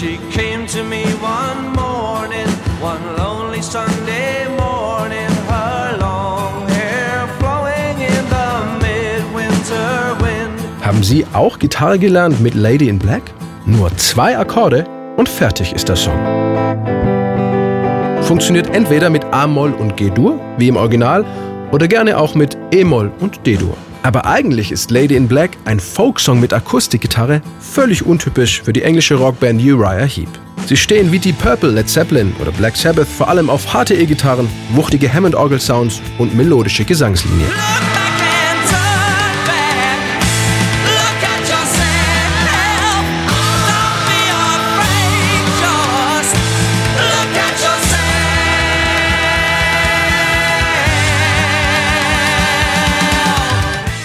She came to me one morning, one lonely Sunday morning, her long hair flowing in the midwinter wind. Haben Sie auch Gitarre gelernt mit Lady in Black? Nur zwei Akkorde und fertig ist der Song. Funktioniert entweder mit A-Moll und G-Dur, wie im Original, oder gerne auch mit E-Moll und D-Dur. Aber eigentlich ist Lady in Black ein Folksong mit Akustikgitarre, völlig untypisch für die englische Rockband Uriah Heep. Sie stehen wie die Purple, Led Zeppelin oder Black Sabbath vor allem auf harte E-Gitarren, wuchtige Hammond-Orgel-Sounds und melodische Gesangslinien.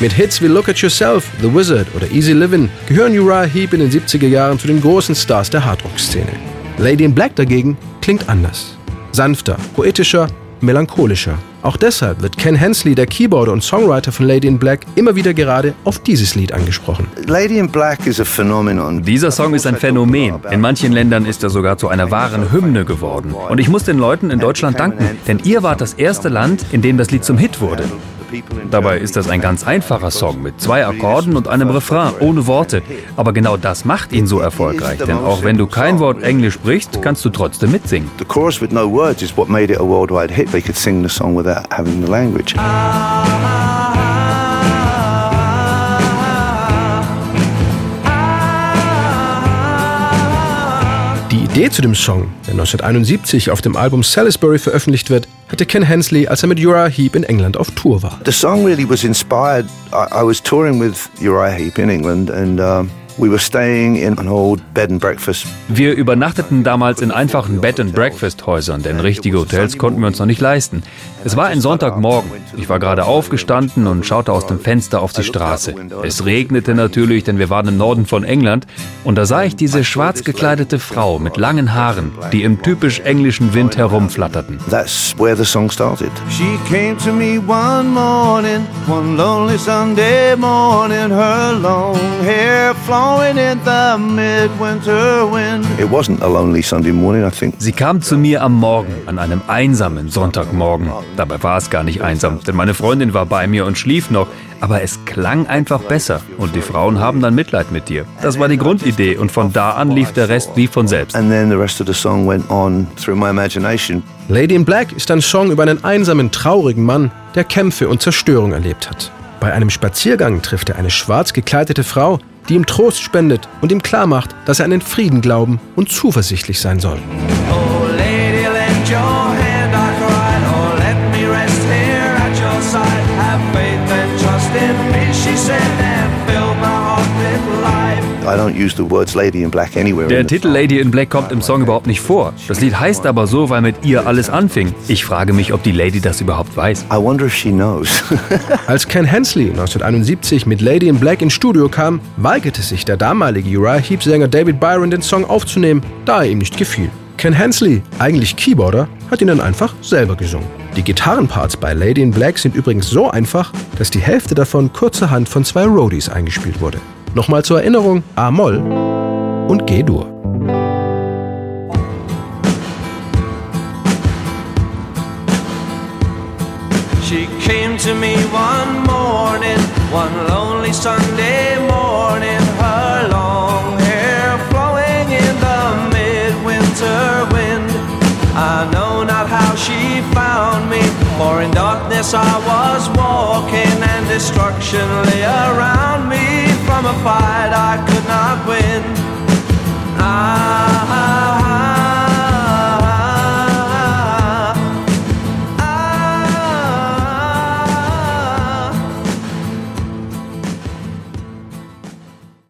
Mit Hits wie Look at Yourself, The Wizard oder Easy Livin' gehören Uriah Heep in den 70er Jahren zu den großen Stars der Hardrock-Szene. Lady in Black dagegen klingt anders. Sanfter, poetischer, melancholischer. Auch deshalb wird Ken Hensley, der Keyboarder und Songwriter von Lady in Black, immer wieder gerade auf dieses Lied angesprochen. Lady in Black is a phenomenon. Dieser Song ist ein Phänomen. In manchen Ländern ist er sogar zu einer wahren Hymne geworden. Und ich muss den Leuten in Deutschland danken, denn ihr wart das erste Land, in dem das Lied zum Hit wurde. Dabei ist das ein ganz einfacher Song mit zwei Akkorden und einem Refrain ohne Worte. Aber genau das macht ihn so erfolgreich, denn auch wenn du kein Wort Englisch sprichst, kannst du trotzdem mitsingen. The chorus with no words is what made it a worldwide hit. They could sing the song without having the language. Die Idee zu dem Song, der 1971 auf dem Album Salisbury veröffentlicht wird, hatte Ken Hensley, als er mit Uriah Heep in England auf Tour war. The song really was inspired. I, I was touring with Uriah Heep in England, and um, we were staying in an old bed and breakfast. Wir übernachteten damals in einfachen Bed-and-Breakfast-Häusern, denn richtige Hotels konnten wir uns noch nicht leisten. Es war ein Sonntagmorgen. Ich war gerade aufgestanden und schaute aus dem Fenster auf die Straße. Es regnete natürlich, denn wir waren im Norden von England. Und da sah ich diese schwarz gekleidete Frau mit langen Haaren, die im typisch englischen Wind herumflatterten. That's where the song started. She came to me one morning, one lonely Sunday morning, her long hair flowing in the midwinter wind. It wasn't a lonely Sunday morning, I think. Sie kam zu mir am Morgen, an einem einsamen Sonntagmorgen. Dabei war es gar nicht einsam, denn meine Freundin war bei mir und schlief noch. Aber es klang einfach besser und die Frauen haben dann Mitleid mit dir. Das war die Grundidee und von da an lief der Rest wie von selbst. And then the rest of the song went on through my imagination. Lady in Black ist ein Song über einen einsamen, traurigen Mann, der Kämpfe und Zerstörung erlebt hat. Bei einem Spaziergang trifft er eine schwarz gekleidete Frau, die ihm Trost spendet und ihm klarmacht, dass er an den Frieden glauben und zuversichtlich sein soll. Oh, lady, Der Titel Lady in Black kommt im Song überhaupt nicht vor. Das Lied heißt aber so, weil mit ihr alles anfing. Ich frage mich, ob die Lady das überhaupt weiß. I wonder if she knows. Als Ken Hensley 1971 mit Lady in Black ins Studio kam, weigerte sich der damalige Uriah Heep-Sänger David Byron, den Song aufzunehmen, da er ihm nicht gefiel. Ken Hensley, eigentlich Keyboarder, hat ihn dann einfach selber gesungen. Die Gitarrenparts bei Lady in Black sind übrigens so einfach, dass die Hälfte davon kurzerhand von zwei Roadies eingespielt wurde. Nochmal zur Erinnerung: A-Moll und G-Dur. She came to me one morning, one lonely Sunday morning, her long hair flowing in the midwinter wind. I know not how she found me, for in darkness I was walking, and destruction lay around me fire.